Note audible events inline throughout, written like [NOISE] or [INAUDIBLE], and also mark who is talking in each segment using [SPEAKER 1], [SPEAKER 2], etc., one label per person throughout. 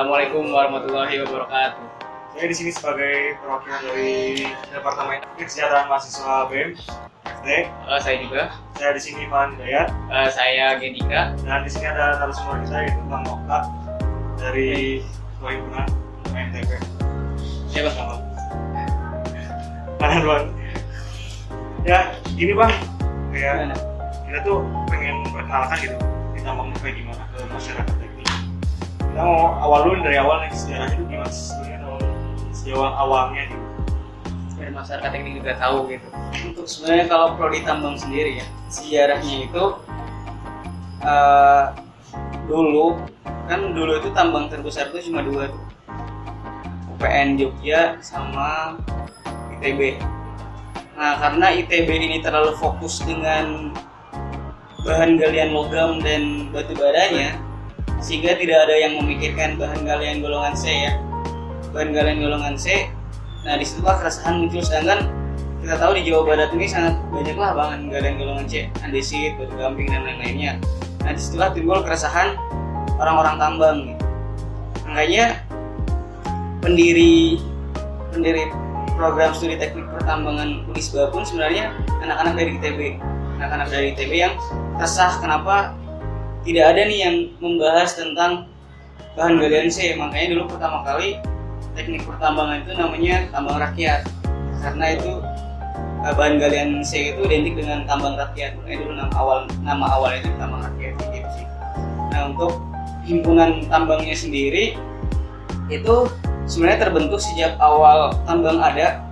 [SPEAKER 1] Assalamualaikum warahmatullahi wabarakatuh.
[SPEAKER 2] Saya di sini sebagai perwakilan dari Departemen Kesejahteraan Mahasiswa BEM FD.
[SPEAKER 1] Uh, saya juga,
[SPEAKER 2] Saya di sini Iman Hidayat
[SPEAKER 1] uh, saya Gedika.
[SPEAKER 2] dan di sini ada narasumber kita yaitu Bang Moka dari Ketua Himpunan MTP.
[SPEAKER 1] Siapa?
[SPEAKER 2] Sama. Kanan Bang. Ya, gini Bang, kayak
[SPEAKER 1] Gimana?
[SPEAKER 2] kita tuh pengen perkenalkan gitu di tambang kayak gimana ke masyarakat. Kita mau awal dulu dari awal nih sejarahnya itu gimana sih sebenarnya awal sejauh awalnya gitu.
[SPEAKER 1] Biar masyarakat ini juga tahu gitu. Untuk sebenarnya kalau prodi tambang sendiri ya, sejarahnya itu eh, dulu kan dulu itu tambang terbesar itu cuma dua tuh. UPN Jogja sama ITB. Nah, karena ITB ini terlalu fokus dengan bahan galian logam dan batu baranya, sehingga tidak ada yang memikirkan bahan galian golongan C ya. Bahan galian golongan C, nah di situlah keresahan muncul. Sedangkan kita tahu di Jawa Barat ini sangat banyaklah bahan galian golongan C, andesit, batu gamping dan lain-lainnya. Nah di situlah timbul keresahan orang-orang tambang. Gitu. Makanya pendiri pendiri program studi teknik pertambangan Unisba pun sebenarnya anak-anak dari ITB anak-anak dari ITB yang resah kenapa tidak ada nih yang membahas tentang bahan galian C. Makanya dulu pertama kali teknik pertambangan itu namanya tambang rakyat. Karena itu eh, bahan galian C itu identik dengan tambang rakyat. Makanya dulu nama awal nama awalnya itu tambang rakyat gitu sih. Nah untuk himpunan tambangnya sendiri itu sebenarnya terbentuk sejak awal tambang ada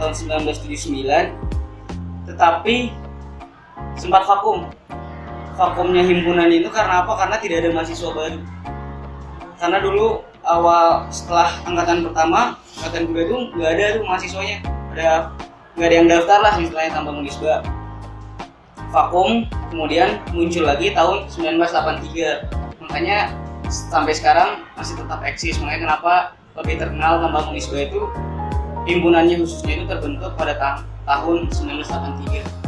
[SPEAKER 1] tahun 1979 tetapi sempat vakum vakumnya himpunan itu karena apa? Karena tidak ada mahasiswa baru. Karena dulu awal setelah angkatan pertama angkatan kedua itu nggak ada tuh mahasiswanya. Ada nggak ada yang daftar lah istilahnya tambang unisba vakum kemudian muncul lagi tahun 1983 makanya sampai sekarang masih tetap eksis. Makanya kenapa lebih terkenal tambang unisba itu himpunannya khususnya itu terbentuk pada ta- tahun 1983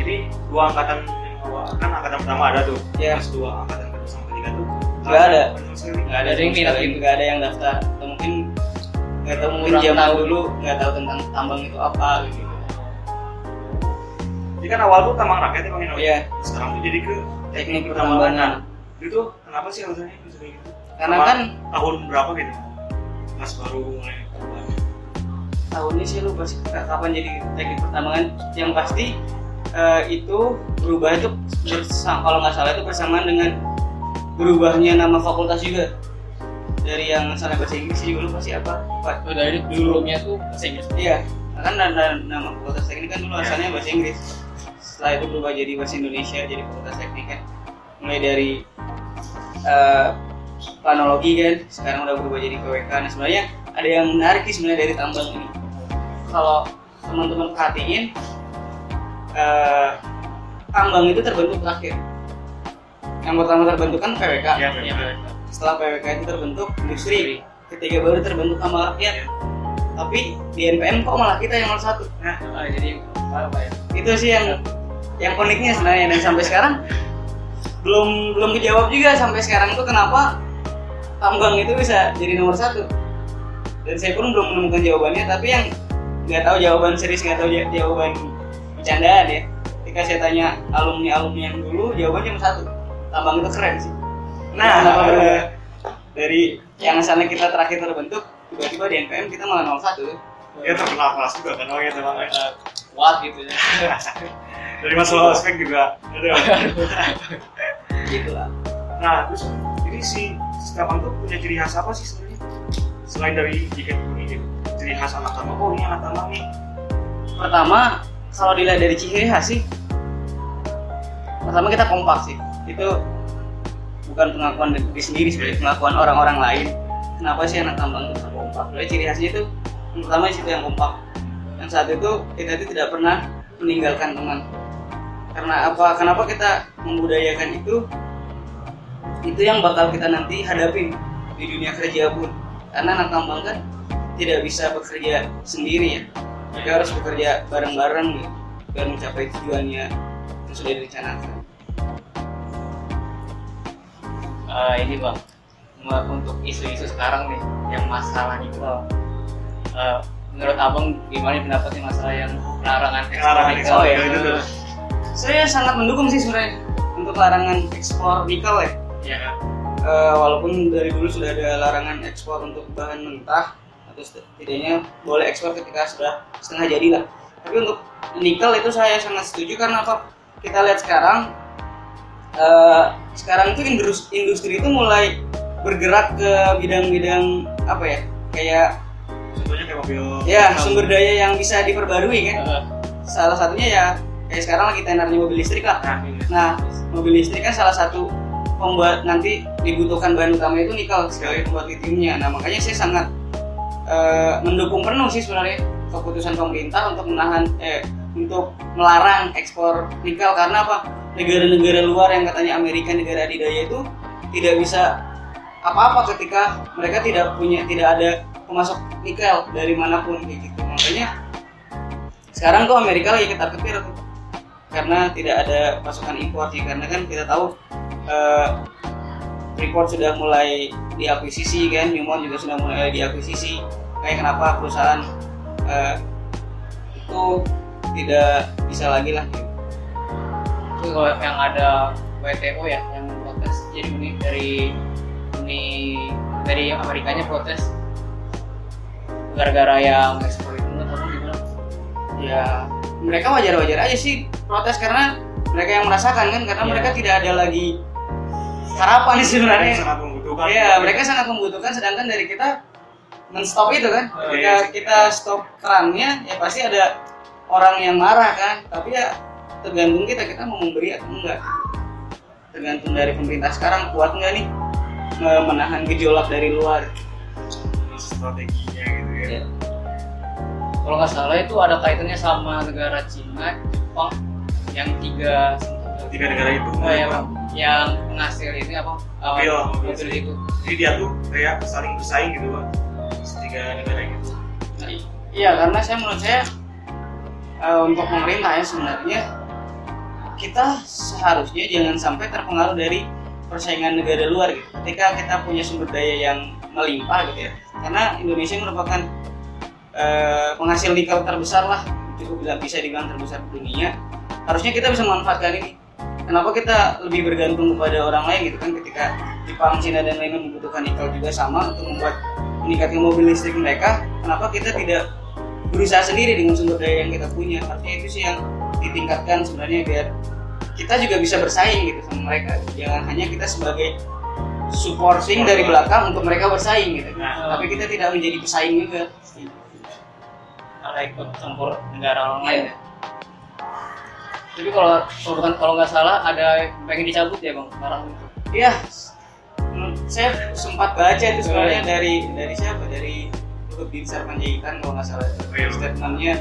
[SPEAKER 2] Jadi dua angkatan kan angkatan pertama ada tuh.
[SPEAKER 1] Ya.
[SPEAKER 2] Pas dua angkatan kedua sama ketiga tuh
[SPEAKER 1] Nggak ada. nggak ada
[SPEAKER 3] yang minat gitu.
[SPEAKER 1] nggak ada yang daftar atau mungkin nggak tahu mungkin zaman
[SPEAKER 3] tahu.
[SPEAKER 1] dulu nggak tahu tentang tambang itu apa gitu
[SPEAKER 2] Jadi kan awal tuh tambang rakyat ya Bang Ino.
[SPEAKER 1] Iya.
[SPEAKER 2] Sekarang tuh jadi ke
[SPEAKER 1] teknik
[SPEAKER 2] pertambangan. Itu kenapa sih alasannya bisa gitu?
[SPEAKER 1] karena
[SPEAKER 2] Sama
[SPEAKER 1] kan
[SPEAKER 2] tahun berapa gitu? Pas baru mulai perubahan.
[SPEAKER 1] tahunnya sih lupa sih k- kapan jadi teknik pertambangan yang pasti eh, itu berubah itu bersama kalau nggak salah itu bersamaan dengan berubahnya nama fakultas juga dari yang asalnya bahasa Inggris juga lupa sih apa Pak
[SPEAKER 3] Oh, dari dulunya tuh bahasa Inggris.
[SPEAKER 1] Iya, kan na- na- nama fakultas teknik kan dulu asalnya bahasa Inggris. Setelah itu berubah jadi bahasa Indonesia, jadi fakultas teknik kan. Mulai dari eh, planologi kan, sekarang udah berubah jadi PWK. Nah sebenarnya ada yang menarik sih sebenarnya dari tambang ini. Kalau teman-teman perhatiin, eh, tambang itu terbentuk terakhir. Yang pertama terbentuk kan PWK.
[SPEAKER 2] Iya,
[SPEAKER 3] Iya.
[SPEAKER 1] Setelah PWK itu terbentuk industri. Ketiga baru terbentuk tambang rakyat
[SPEAKER 2] Iya.
[SPEAKER 1] tapi di NPM kok malah kita yang nomor satu
[SPEAKER 2] Nah,
[SPEAKER 3] Ah, jadi apa ya?
[SPEAKER 1] itu sih yang yang uniknya sebenarnya dan sampai sekarang belum belum kejawab juga sampai sekarang tuh kenapa tambang itu bisa jadi nomor satu dan saya pun belum menemukan jawabannya tapi yang nggak tahu jawaban serius nggak tahu ja- jawaban bercandaan ya. Ketika saya tanya alumni alumni yang dulu jawabannya cuma satu. Tambang itu keren sih.
[SPEAKER 2] Nah,
[SPEAKER 1] kenapa
[SPEAKER 2] eh,
[SPEAKER 1] dari yang asalnya kita terakhir terbentuk tiba-tiba di NPM kita malah 01 tuh
[SPEAKER 2] ya terkenal kelas juga kan oh ya teman
[SPEAKER 3] Kuat gitu ya. [LAUGHS]
[SPEAKER 2] dari masalah ospek juga. Ada [LAUGHS]
[SPEAKER 1] gitu lah
[SPEAKER 2] nah terus ini si Stefan tuh punya ciri khas apa sih sebenarnya? Selain dari jiket ini ciri khas anak tambang oh ini anak tambang nih.
[SPEAKER 1] Pertama kalau dilihat dari ciri sih pertama kita kompak sih. Itu bukan pengakuan diri sendiri sebenarnya pengakuan orang-orang lain. Kenapa sih anak tambang itu kompak? Jadi ciri khasnya itu yang pertama di situ yang kompak. Yang saat itu kita itu tidak pernah meninggalkan teman. Karena apa? Kenapa kita membudayakan itu? Itu yang bakal kita nanti hadapin di dunia kerja pun. Karena anak tambang kan tidak bisa bekerja sendiri ya mereka harus bekerja bareng-bareng gitu, biar mencapai tujuannya yang sudah direncanakan
[SPEAKER 3] Eh, ini bang untuk isu-isu sekarang nih yang masalah nikel Eh, menurut abang gimana pendapatnya masalah yang larangan ekspor
[SPEAKER 2] Larangan
[SPEAKER 3] nikel ya
[SPEAKER 2] itu tuh.
[SPEAKER 1] Saya sangat mendukung sih sebenarnya untuk larangan ekspor nikel ya.
[SPEAKER 3] ya
[SPEAKER 1] Eh, walaupun dari dulu sudah ada larangan ekspor untuk bahan mentah atau setidaknya boleh ekspor ketika sudah setengah jadi lah. Tapi untuk nikel itu saya sangat setuju karena apa? Kita lihat sekarang eh, sekarang itu industri, industri itu mulai bergerak ke bidang-bidang apa ya? Kayak
[SPEAKER 2] Contohnya kayak mobil.
[SPEAKER 1] ya sumber daya yang bisa diperbarui kan.
[SPEAKER 3] Eh,
[SPEAKER 1] Salah satunya ya kayak sekarang lagi tenornya mobil listrik lah.
[SPEAKER 2] Nah.
[SPEAKER 1] Nah, mobil listrik kan salah satu pembuat nanti dibutuhkan bahan utama itu nikel sebagai pembuat litiumnya. Nah, makanya saya sangat eh, mendukung penuh sih sebenarnya keputusan pemerintah untuk menahan eh untuk melarang ekspor nikel karena apa? Negara-negara luar yang katanya Amerika negara adidaya itu tidak bisa apa-apa ketika mereka tidak punya tidak ada pemasok nikel dari mana pun gitu. Makanya sekarang tuh Amerika lagi ketar-ketir tuh karena tidak ada pasokan impor sih karena kan kita tahu eh, Freeport sudah mulai diakuisisi kan Newmont juga sudah mulai diakuisisi kayak kenapa perusahaan eh, itu tidak bisa lagi lah.
[SPEAKER 3] Terus kalau yang ada WTO ya yang protes jadi uni dari uni dari Amerikanya protes gara-gara yang ekspor itu abang gimana?
[SPEAKER 1] ya mereka wajar-wajar aja sih protes karena mereka yang merasakan kan karena
[SPEAKER 3] Iya.
[SPEAKER 1] mereka tidak ada lagi harapan sih sebenarnya
[SPEAKER 2] sangat membutuhkan.
[SPEAKER 1] Iya, mereka sangat membutuhkan sedangkan dari kita men-stop itu kan.
[SPEAKER 3] Oh,
[SPEAKER 1] Ketika
[SPEAKER 2] iya.
[SPEAKER 1] kita stop kerannya ya pasti ada orang yang marah kan. Tapi ya tergantung kita kita mau memberi atau enggak. Tergantung dari pemerintah sekarang kuat nggak nih me- menahan gejolak dari luar.
[SPEAKER 2] strateginya gitu ya.
[SPEAKER 1] Iya.
[SPEAKER 3] Kalau nggak salah itu ada kaitannya sama negara Cina, Jepang yang tiga
[SPEAKER 2] Tiga negara itu.
[SPEAKER 3] Oh, ya, Bang. yang penghasil ini apa? uh,
[SPEAKER 2] Mobil,
[SPEAKER 3] mobil
[SPEAKER 2] mobil.
[SPEAKER 3] itu.
[SPEAKER 2] Jadi dia tuh kayak saling bersaing gitu bang. Tiga negara gitu.
[SPEAKER 1] Nah, iya karena saya menurut saya eh, untuk pemerintah ya sebenarnya kita seharusnya jangan sampai terpengaruh dari persaingan negara luar gitu. Ketika kita punya sumber daya yang melimpah gitu ya. Karena Indonesia merupakan eh, penghasil nikel terbesar lah, cukup bisa dibilang terbesar di dunia. Harusnya kita bisa memanfaatkan ini. Kenapa kita lebih bergantung kepada orang lain gitu kan? Ketika Jepang, Cina dan lainnya membutuhkan nikel juga sama untuk membuat meningkatkan mobil listrik mereka kenapa kita tidak berusaha sendiri dengan sumber daya yang kita punya? Artinya itu sih yang ditingkatkan sebenarnya biar kita juga bisa bersaing gitu sama mereka. Jangan hanya kita sebagai supporting dari belakang untuk mereka bersaing gitu.
[SPEAKER 3] Nah.
[SPEAKER 1] tapi kita tidak menjadi pesaing juga.
[SPEAKER 3] Karena ikut campur negara orang lain ya. Tapi kalau kalau bukan kalau nggak salah ada yang pengen dicabut ya bang sekarang itu.
[SPEAKER 1] Iya, hmm, saya sempat baca itu sebenarnya dari dari siapa? Dari Luhut Binsar Panjaitan kalau nggak salah.
[SPEAKER 2] Oh, iya.
[SPEAKER 1] Statementnya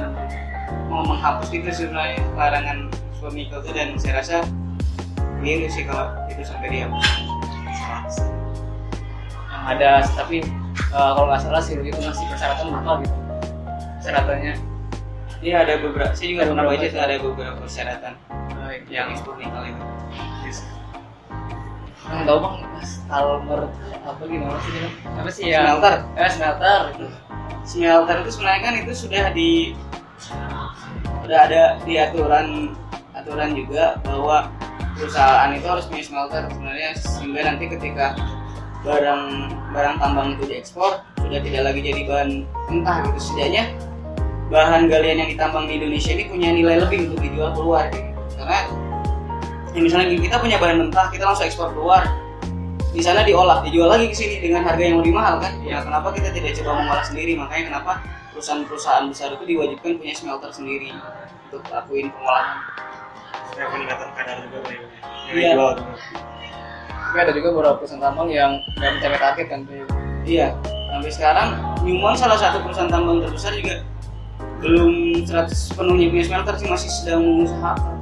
[SPEAKER 1] mau menghapus itu sebenarnya larangan nikel itu dan saya rasa keliru sih kalau itu sampai dihapus.
[SPEAKER 3] Yang ada tapi uh, kalau nggak salah sih itu masih persyaratan lupa gitu. Persyaratannya
[SPEAKER 1] Iya ada beberapa. Saya juga pernah baca ada beberapa persyaratan
[SPEAKER 3] uh,
[SPEAKER 1] yang nikel itu.
[SPEAKER 2] Yes.
[SPEAKER 3] yang tahu bang pas Almer apa gimana sih dia? Apa sih ya?
[SPEAKER 1] Smelter.
[SPEAKER 3] Eh smelter itu.
[SPEAKER 1] Smelter itu sebenarnya kan itu sudah di sudah ada di aturan aturan juga bahwa perusahaan itu harus punya smelter sebenarnya sehingga nanti ketika barang barang tambang itu diekspor sudah tidak lagi jadi bahan mentah gitu setidaknya bahan galian yang ditambang di Indonesia ini punya nilai lebih untuk dijual keluar gitu. karena ya misalnya kita punya bahan mentah kita langsung ekspor keluar di sana diolah dijual lagi ke sini dengan harga yang lebih mahal kan ya kenapa kita tidak coba mengolah sendiri makanya kenapa perusahaan-perusahaan besar itu diwajibkan punya smelter sendiri untuk lakuin pengolahan
[SPEAKER 2] Kayak peningkatan kadar juga Pak, ya. Yang
[SPEAKER 1] Iya.
[SPEAKER 2] dijual tuh.
[SPEAKER 3] Tapi ada juga beberapa perusahaan tambang yang nggak mencapai target kan tuh.
[SPEAKER 1] iya sampai sekarang Newmont salah satu perusahaan tambang terbesar juga belum 100 penuhnya punya smelter sih masih sedang mengusahakan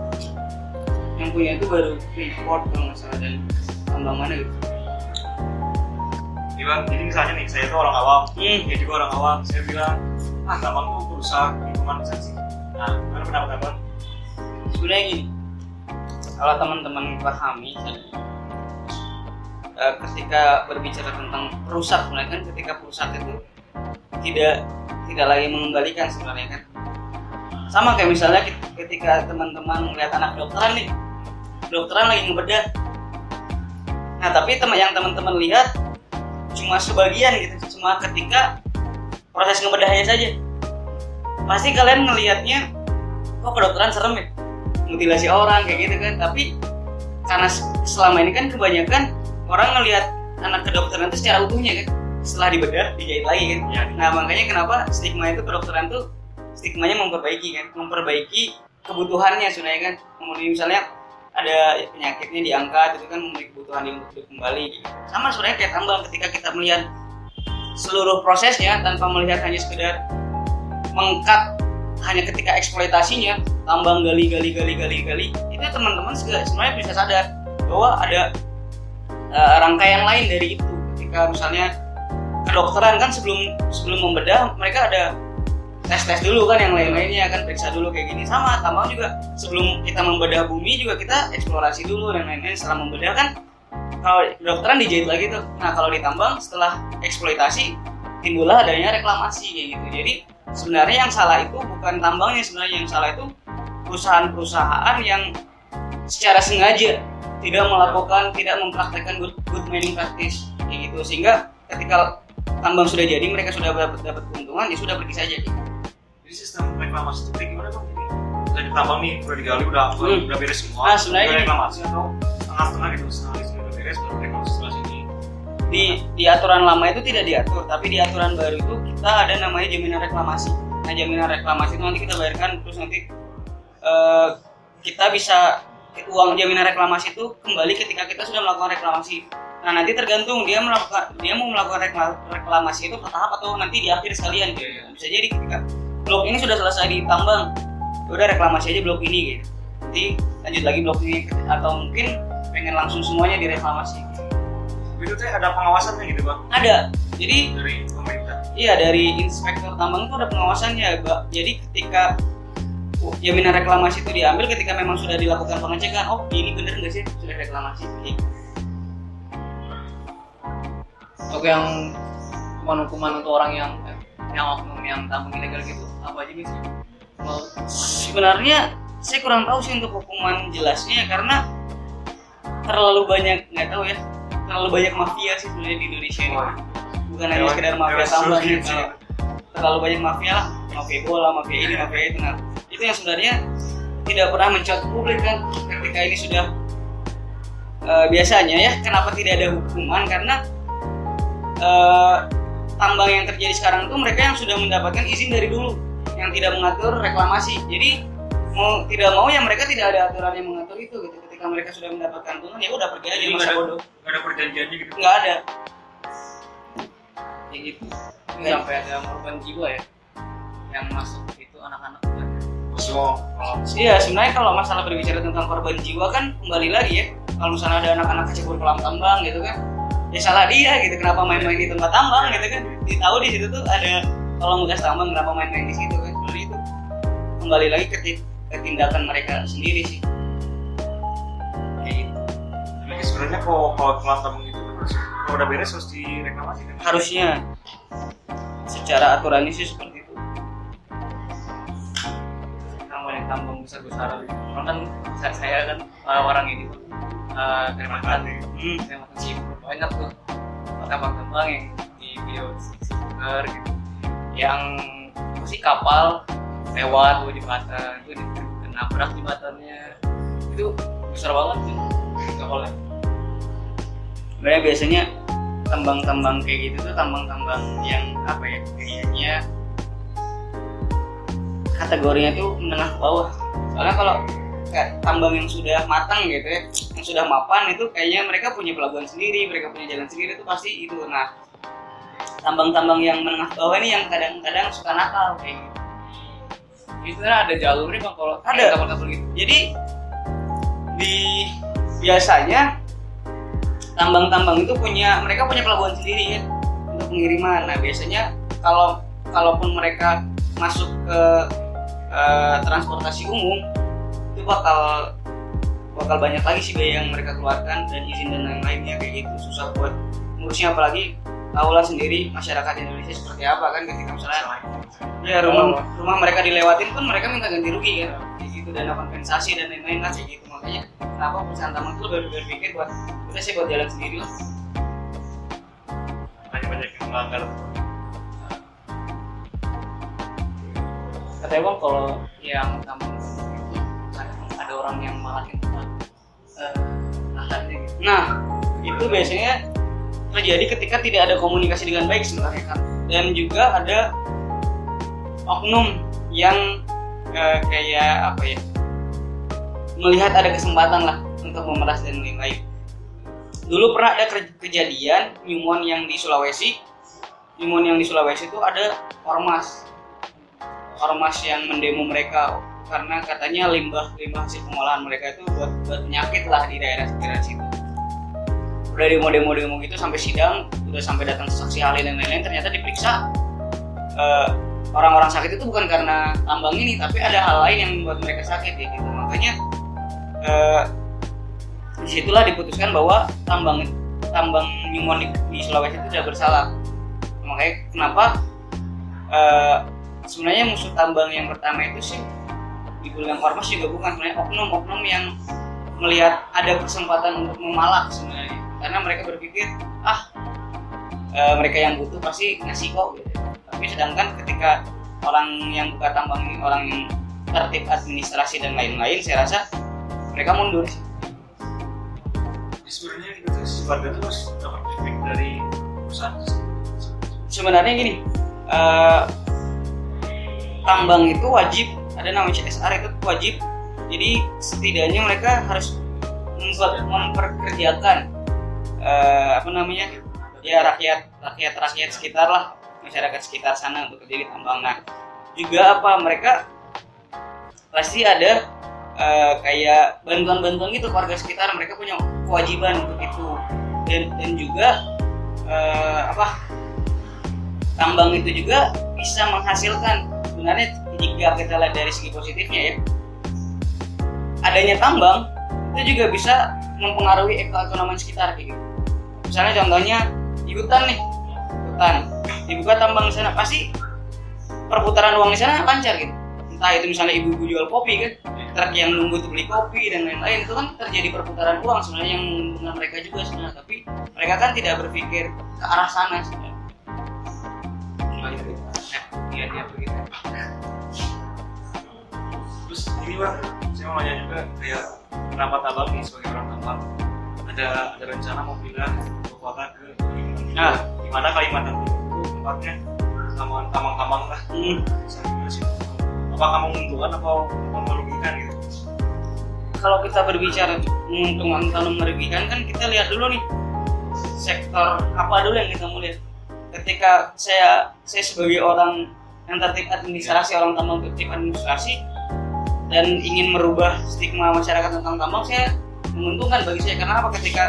[SPEAKER 1] yang punya itu baru Freeport kalau nggak salah dan tambang mana gitu
[SPEAKER 2] Jadi, Bang, jadi misalnya nih saya tuh orang awam,
[SPEAKER 1] Hmm.
[SPEAKER 2] dia juga orang awam, saya bilang ah tambang tuh perusahaan lingkungan sensi. Nah, mana pendapat abang?
[SPEAKER 1] sebenarnya gini kalau teman-teman pahami eh, ketika berbicara tentang perusak sebenarnya kan ketika perusak itu tidak tidak lagi mengembalikan sebenarnya kan. Sama kayak misalnya ket- ketika teman-teman melihat anak dokteran nih dokteran lagi ngebedah. Nah tapi teman yang teman-teman lihat cuma sebagian gitu cuma ketika proses ngebedahnya saja. Pasti kalian ngelihatnya kok kedokteran serem ya mutilasi orang kayak gitu kan. Tapi karena selama ini kan kebanyakan orang ngelihat anak kedokteran itu secara utuhnya kan setelah dibedah dijahit lagi kan.
[SPEAKER 2] Ya,
[SPEAKER 1] nah makanya kenapa stigma itu kedokteran tuh stigmanya memperbaiki kan memperbaiki kebutuhannya sebenarnya kan. Kemudian misalnya ada penyakitnya diangkat itu kan memiliki kebutuhan dia untuk kembali. Gitu. sama sebenarnya kayak tambang ketika kita melihat seluruh prosesnya tanpa melihat hanya sekedar mengkat hanya ketika eksploitasinya tambang gali gali gali gali gali itu teman-teman sebenarnya bisa sadar bahwa ada eh, rangkaian lain dari itu. Ketika misalnya kedokteran kan sebelum sebelum membedah mereka ada tes tes dulu kan yang lain-lainnya kan periksa dulu kayak gini. Sama tambang juga sebelum kita membedah bumi juga kita eksplorasi dulu dan lain-lain. Setelah membedah kan kalau kedokteran dijahit lagi tuh. Nah kalau ditambang setelah eksploitasi timbullah adanya reklamasi kayak gitu. Jadi sebenarnya yang salah itu bukan tambangnya. Sebenarnya yang salah itu perusahaan-perusahaan yang secara sengaja tidak melakukan tidak mempraktekkan good, good mining practice kayak gitu. Sehingga ketika tambang sudah jadi mereka sudah dapat dapat keuntungan ya sudah pergi saja gitu.
[SPEAKER 2] Jadi sistem reklamasi itu gimana bang? Jadi udah ditambang nih, udah digali, udah
[SPEAKER 1] Hmm.
[SPEAKER 2] udah beres semua.
[SPEAKER 1] Ah, sebenarnya
[SPEAKER 2] Udah reklamasi atau setengah-setengah gitu, setengah itu udah beres, baru reklamasi setelah sini.
[SPEAKER 1] di di aturan lama itu tidak diatur tapi di aturan baru itu kita ada namanya jaminan reklamasi nah jaminan reklamasi itu nanti kita bayarkan terus nanti eh, kita bisa uang jaminan reklamasi itu kembali ketika kita sudah melakukan reklamasi nah nanti tergantung dia melakukan dia mau melakukan rekla- reklamasi itu bertahap atau nanti di akhir sekalian gitu. bisa jadi ketika blok ini sudah selesai ditambang ya udah reklamasi aja blok ini gitu nanti lanjut lagi blok ini atau mungkin pengen langsung semuanya direklamasi
[SPEAKER 2] Tapi itu teh ada pengawasannya gitu bang
[SPEAKER 1] ada jadi
[SPEAKER 2] dari pemerintah.
[SPEAKER 1] Iya dari inspektor tambang itu ada pengawasannya, Mbak. Jadi ketika jaminan reklamasi itu diambil ketika memang sudah dilakukan pengecekan, oh ini bener nggak sih sudah reklamasi? Gitu.
[SPEAKER 3] Oke yang hukuman-hukuman untuk orang yang yang oknum yang tambang ilegal gitu apa aja sih?
[SPEAKER 1] Sebenarnya saya kurang tahu sih untuk hukuman jelasnya karena terlalu banyak nggak tahu ya terlalu banyak mafia sih sebenarnya di Indonesia ini. Bukan hanya sekedar mafia tambang gitu. terlalu banyak mafia lah mafia bola mafia ini mafia itu nah itu yang sebenarnya tidak pernah mencuat ke publik kan ketika ini sudah eh, biasanya ya kenapa tidak ada hukuman karena eh, tambang yang terjadi sekarang itu mereka yang sudah mendapatkan izin dari dulu yang tidak mengatur reklamasi. Jadi mau tidak mau ya mereka tidak ada aturan yang mengatur itu gitu. Ketika mereka sudah mendapatkan keuntungan ya udah pergi aja
[SPEAKER 2] Jadi nggak
[SPEAKER 1] masa
[SPEAKER 2] ada,
[SPEAKER 1] bodoh.
[SPEAKER 2] nggak ada perjanjiannya gitu.
[SPEAKER 1] nggak ada. Kayak gitu.
[SPEAKER 3] Ini sampai ada korban jiwa ya yang masuk itu anak-anak. Kan.
[SPEAKER 2] So, kalau
[SPEAKER 1] Iya, sebenarnya kalau masalah berbicara tentang korban jiwa kan kembali lagi ya. Kalau misalnya ada anak-anak kecebur kolam tambang gitu kan, ya salah dia gitu. Kenapa main-main di tempat tambang gitu kan? Ditahu di situ tuh ada kolam bekas tambang, kenapa main-main di situ kan? Sebenarnya itu kembali lagi ke, ti- ke tindakan mereka sendiri sih. Kayak gitu.
[SPEAKER 2] Jadi sebenarnya kalau kalau kolam tambang itu harus kalau udah beres harus direklamasi kan?
[SPEAKER 1] Harusnya secara aturannya sih seperti itu.
[SPEAKER 3] tambang yang tambang besar besaran orang kan saya, saya kan orang ini uh, Kalimantan
[SPEAKER 1] Hmm.
[SPEAKER 3] Kalimantan Timur banyak tuh. Tambang-tambang yang di video Siber gitu. Yang sih kapal lewat tuh jembatan itu di- nabrak jembatannya itu besar banget sih kapalnya.
[SPEAKER 1] Sebenarnya biasanya tambang-tambang kayak gitu tuh tambang-tambang yang apa ya kayaknya kategorinya tuh menengah ke bawah. Soalnya kalau kayak tambang yang sudah matang gitu ya, yang sudah mapan itu kayaknya mereka punya pelabuhan sendiri, mereka punya jalan sendiri itu pasti itu. Nah, tambang-tambang yang menengah bawah ini yang kadang-kadang suka nakal kayak gitu.
[SPEAKER 3] Sebenarnya ada jalurnya bang kalau
[SPEAKER 1] Ada.
[SPEAKER 3] kapal-kapal gitu
[SPEAKER 1] Jadi di biasanya tambang-tambang itu punya mereka punya pelabuhan sendiri ya untuk pengiriman. Nah biasanya kalau kalaupun mereka masuk ke eh, transportasi umum itu bakal bakal banyak lagi sih biaya yang mereka keluarkan dan izin dan lain-lainnya kayak gitu. Susah buat ngurusnya apalagi tahulah sendiri masyarakat Indonesia seperti apa kan ketika misalnya ya rumah rumah mereka dilewatin pun mereka minta ganti rugi kan. Kayak gitu dana kompensasi dan lain-lain lah kayak gitu. Makanya kenapa perusahaan tambang itu baru berpikir buat udah sih buat jalan sendiri lah.
[SPEAKER 2] Banyak banyak yang melanggar.
[SPEAKER 3] Katanya bang kalau yang ada orang yang malahin eh, lahannya gitu
[SPEAKER 1] Nah, itu biasanya terjadi ketika tidak ada komunikasi dengan baik sebenarnya kan. Dan juga ada oknum yang eh, kayak apa ya? Melihat ada kesempatan lah untuk memeras dan lain-lain. Dulu pernah ada ke- kejadian nyumon yang di Sulawesi. Nyumon yang di Sulawesi itu ada ormas. Ormas yang mendemo mereka karena katanya limbah limbah hasil pengolahan mereka itu buat buat penyakit lah di daerah sekitar situ. Udah demo demo demo gitu sampai sidang udah sampai datang saksi ahli dan lain-lain ternyata diperiksa eh, orang-orang sakit itu bukan karena tambang ini tapi ada hal lain yang membuat mereka sakit ya gitu. Makanya eh, di situlah diputuskan bahwa tambang tambang nyumon di, Sulawesi itu tidak bersalah. Makanya kenapa eh, sebenarnya musuh tambang yang pertama itu sih dibilang ormas juga bukan sebenarnya oknum-oknum yang melihat ada kesempatan untuk memalak sebenarnya. Karena mereka berpikir ah eh, mereka yang butuh pasti ngasih kok. Gitu. tapi sedangkan ketika orang yang buka tambang ini orang yang tertib administrasi dan lain-lain saya rasa mereka mundur. Sih
[SPEAKER 2] Ya, sebenarnya itu warga tuh harus dapat feedback dari perusahaan
[SPEAKER 1] sebenarnya gini eh, tambang itu wajib ada namanya CSR itu wajib. Jadi setidaknya mereka harus memper- memperkerjakan eh, apa namanya ya rakyat rakyat rakyat sekitar lah masyarakat sekitar sana untuk kerja di tambang. Nah juga apa mereka pasti ada eh, kayak bantuan-bantuan gitu warga sekitar mereka punya kewajiban untuk itu. Dan dan juga eh, apa tambang itu juga bisa menghasilkan. Sebenarnya jika kita lihat dari segi positifnya ya adanya tambang itu juga bisa mempengaruhi ekonomi sekitar gitu. Misalnya contohnya di hutan nih. Hutan. Dibuka tambang di sana pasti perputaran uang di sana lancar gitu. Entah itu misalnya ibu-ibu jual kopi kan truk yang nunggu tuh beli kopi dan lain-lain itu kan terjadi perputaran uang sebenarnya yang menguntungkan mereka juga sebenarnya. Tapi mereka kan tidak berpikir ke arah sana sebenarnya.
[SPEAKER 3] Dia dia begitu
[SPEAKER 2] terus ini bang saya mau nanya juga kayak kenapa tambang nih sebagai orang tambang ada ada rencana mau pindah ke kota ke Kalimantan?
[SPEAKER 1] Nah.
[SPEAKER 2] di mana Kalimantan? Itu tempatnya? Tambang tambang lah.
[SPEAKER 1] Hmm.
[SPEAKER 2] Sih. apakah menguntungkan atau merugikan gitu?
[SPEAKER 1] Kalau kita berbicara menguntungkan atau merugikan kan kita lihat dulu nih sektor apa dulu yang kita mau lihat? Ketika saya saya sebagai orang yang tertib administrasi orang tambang tertib administrasi dan ingin merubah stigma masyarakat tentang tambang saya menguntungkan bagi saya. Karena apa? Ketika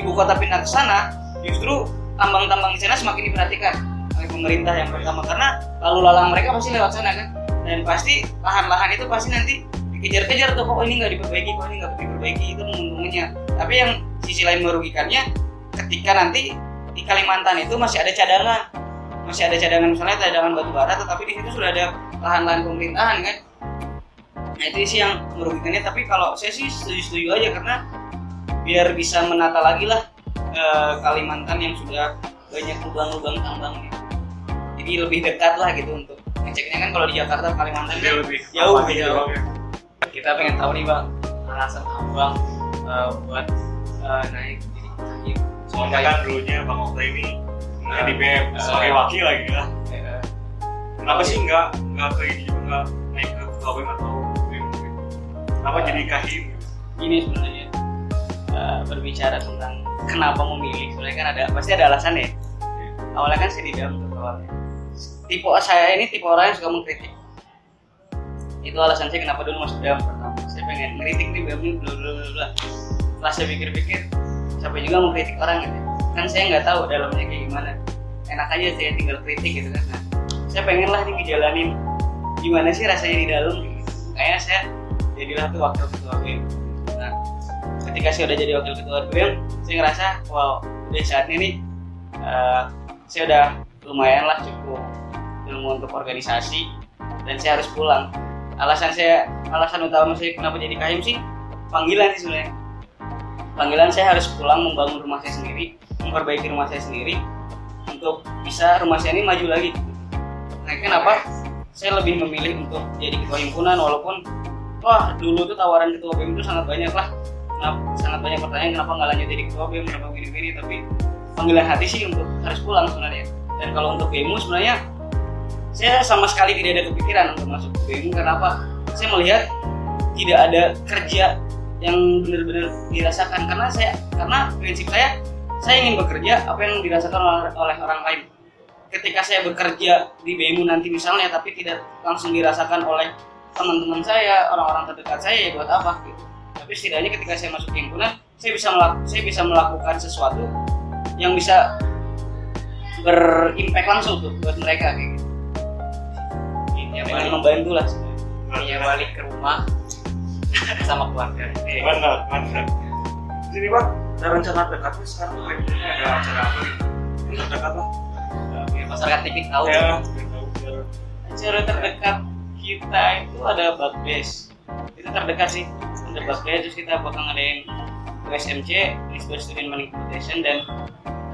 [SPEAKER 1] ibu kota pindah ke sana justru tambang-tambang di sana semakin diperhatikan oleh pemerintah yang pertama. Karena lalu lalang mereka pasti lewat sana kan? Dan pasti lahan-lahan itu pasti nanti dikejar-kejar tuh kok ini nggak diperbaiki kok ini nggak diperbaiki itu menguntungnya tapi yang sisi lain merugikannya ketika nanti di Kalimantan itu masih ada cadangan. Masih ada cadangan misalnya cadangan batu bara tetapi di situ sudah ada lahan-lahan pemerintahan kan nah itu sih yang merugikannya tapi kalau saya sih setuju-setuju aja karena biar bisa menata lagi lah eh, Kalimantan yang sudah banyak lubang-lubang tambang gitu. jadi lebih dekat lah gitu untuk ngeceknya kan kalau di Jakarta Kalimantan kan
[SPEAKER 2] lebih
[SPEAKER 1] jauh,
[SPEAKER 2] gitu
[SPEAKER 1] jauh.
[SPEAKER 2] ya
[SPEAKER 3] kita pengen tahu nih bang alasan abang eh, buat eh, naik jadi kaki
[SPEAKER 2] soalnya kan dulunya bang Okta ini nggak di BM sebagai
[SPEAKER 3] Eh.
[SPEAKER 2] wakil lagi lah
[SPEAKER 3] eh,
[SPEAKER 2] kenapa sih nggak nggak ke ini juga nggak naik ke ketua BEM atau? Kenapa jadi kahim?
[SPEAKER 1] Ini sebenarnya eh, berbicara tentang kenapa memilih. Sebenarnya kan ada pasti ada alasan ya. Awalnya kan saya di dalam tuh awalnya tipe saya ini tipe orang yang suka mengkritik. Itu alasan saya kenapa dulu masuk dalam pertama. Saya pengen ngeritik nih BEM bla bla bla setelah saya pikir-pikir sampai juga mau kritik orang gitu. Kan saya nggak tahu dalamnya kayak gimana. Enak aja saya tinggal kritik gitu kan. Nah, saya pengen lah nih ngejalanin gimana sih rasanya di dalam. Gitu. kayaknya saya jadilah tuh wakil ketua BEM nah ketika saya udah jadi wakil ketua BEM saya ngerasa wow udah saatnya nih eh, saya udah lumayan lah cukup ilmu untuk organisasi dan saya harus pulang. Alasan saya alasan utama saya kenapa jadi kahim sih panggilan sih sebenarnya. Panggilan saya harus pulang membangun rumah saya sendiri memperbaiki rumah saya sendiri untuk bisa rumah saya ini maju lagi. Nah kenapa? Saya lebih memilih untuk jadi ketua himpunan walaupun wah dulu tuh tawaran ketua BEM itu sangat banyak lah. Kenapa, sangat banyak pertanyaan kenapa nggak lanjut jadi ketua BEM kenapa gini-gini tapi panggilan hati sih untuk harus pulang sebenarnya. Dan kalau untuk BEMU sebenarnya saya sama sekali tidak ada kepikiran untuk masuk ke BEMU. Karena apa saya melihat tidak ada kerja yang benar-benar dirasakan. Karena saya karena prinsip saya saya ingin bekerja apa yang dirasakan oleh, oleh orang lain. Ketika saya bekerja di BEMU nanti misalnya tapi tidak langsung dirasakan oleh teman-teman saya orang-orang terdekat saya ya buat apa gitu. Tapi setidaknya ketika saya masuk himpunan saya bisa melakukan saya bisa melakukan sesuatu yang bisa berimpact langsung tuh buat mereka kayak gitu.
[SPEAKER 3] Ini
[SPEAKER 1] dengan
[SPEAKER 3] balik,
[SPEAKER 1] membantu lah sebenarnya.
[SPEAKER 3] ini balik ke rumah [LAUGHS] sama keluarga.
[SPEAKER 2] Benar benar. Jadi bang ada rencana dekatnya sekarang? Tuh kayak gini, ada acara apa? Gitu ini terdekat lah
[SPEAKER 3] masyarakat tahu.
[SPEAKER 2] ya tahu, biar
[SPEAKER 1] acara terdekat kita itu ada Bakbes itu terdekat sih. Ada Bakbes terus kita bakal ngadain USMC Lisbon Student Manipulation dan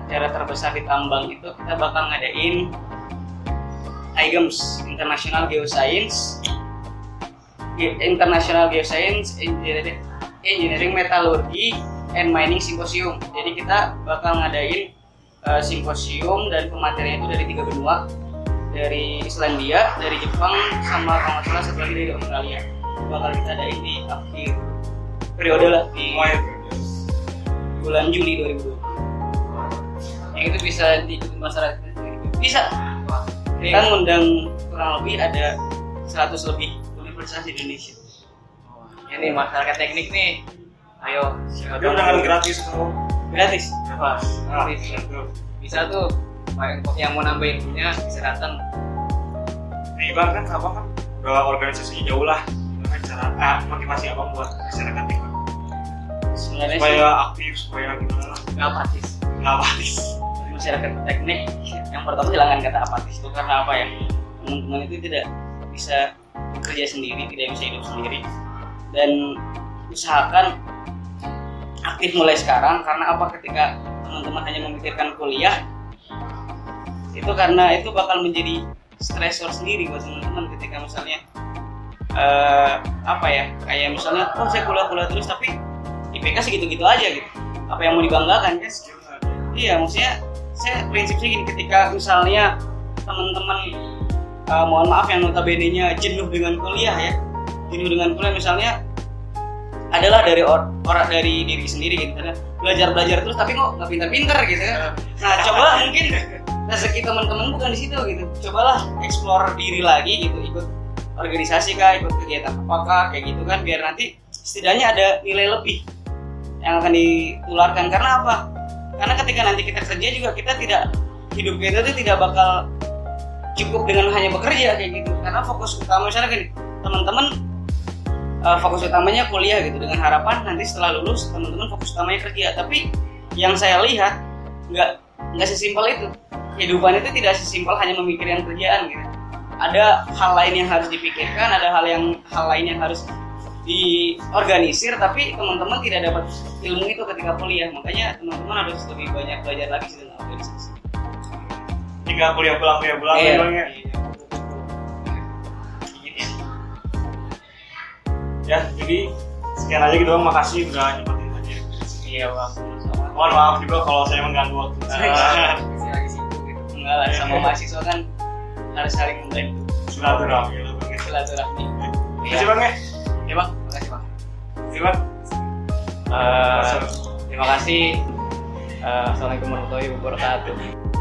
[SPEAKER 1] acara terbesar di Tambang itu kita bakal ngadain IGEMS International Geoscience Ge- International Geoscience Engineering, Engineering Metallurgy and Mining Symposium. Jadi kita bakal ngadain uh, simposium dan pematerinya itu dari tiga benua dari Islandia, dari Jepang, sama kalau nggak salah satu lagi dari Australia. Bakal kita adain di akhir periode lah di bulan Juli 2020.
[SPEAKER 3] Yang itu bisa diikuti masyarakat.
[SPEAKER 1] Bisa. Kita ngundang kurang lebih ada 100 lebih universitas di Indonesia.
[SPEAKER 3] ini masyarakat teknik nih. Ayo, siapa tahu
[SPEAKER 2] gratis semua
[SPEAKER 1] Gratis.
[SPEAKER 2] Nah
[SPEAKER 3] bisa.
[SPEAKER 2] itu
[SPEAKER 3] bisa tuh yang mau nambah ilmunya bisa datang.
[SPEAKER 2] Di bang kan abang kan? Udah organisasinya jauh lah. Gimana cara ah, motivasi abang buat masyarakat ini?
[SPEAKER 1] Sebenarnya
[SPEAKER 2] supaya
[SPEAKER 1] sih
[SPEAKER 2] aktif supaya gimana lah?
[SPEAKER 3] nggak apatis.
[SPEAKER 2] Nggak apatis.
[SPEAKER 1] Masyarakat teknik yang pertama hilangkan kata apatis itu karena apa ya? Teman-teman itu tidak bisa bekerja sendiri tidak bisa hidup sendiri. Dan usahakan aktif mulai sekarang karena apa? Ketika teman-teman hanya memikirkan kuliah itu karena itu bakal menjadi stresor sendiri buat teman-teman ketika misalnya eh, apa ya kayak misalnya oh saya kuliah-kuliah terus tapi IPK segitu-gitu aja gitu apa yang mau dibanggakan kan Iya, maksudnya saya prinsipnya gini ketika misalnya teman-teman eh, mohon maaf yang notabene-nya jenuh dengan kuliah ya. Jenuh dengan kuliah misalnya adalah dari or- orang dari diri sendiri gitu misalnya belajar-belajar terus tapi kok nggak pinter-pinter gitu ya. Nah, coba mungkin rezeki teman-teman bukan di situ gitu. Cobalah explore diri lagi gitu, ikut organisasi kah, ikut kegiatan apakah kayak gitu kan biar nanti setidaknya ada nilai lebih yang akan ditularkan. Karena apa? karena ketika nanti kita kerja juga kita tidak hidup kita itu tidak bakal cukup dengan hanya bekerja kayak gitu. Karena fokus utama misalnya gini teman-teman eh, fokus utamanya kuliah gitu. Dengan harapan nanti setelah lulus teman-teman fokus utamanya kerja. Tapi yang saya lihat nggak nggak sesimpel itu kehidupan itu tidak sesimpel hanya memikirkan kerjaan gitu. Ada hal lain yang harus dipikirkan ada hal yang hal lain yang harus diorganisir tapi teman-teman tidak dapat ilmu itu ketika kuliah. Makanya teman-teman harus lebih banyak belajar lagi sih tentang organisasi.
[SPEAKER 2] Tinggal kuliah pulang kuliah pulang
[SPEAKER 1] Iya.
[SPEAKER 2] ya? Bang ya ya jadi sekian aja gitu bang. Makasih udah nyempatin aja
[SPEAKER 3] iya bang.
[SPEAKER 2] Mohon maaf juga kalau saya mengganggu waktu
[SPEAKER 1] enggak lah sama mahasiswa kan harus saling membantu.
[SPEAKER 2] Silaturahmi lah bang ya.
[SPEAKER 1] silaturahmi.
[SPEAKER 2] Makasih bang ya.
[SPEAKER 3] Ya bang. Makasih bang.
[SPEAKER 2] Terima
[SPEAKER 3] Eh, terima kasih. Eh, assalamualaikum warahmatullahi wabarakatuh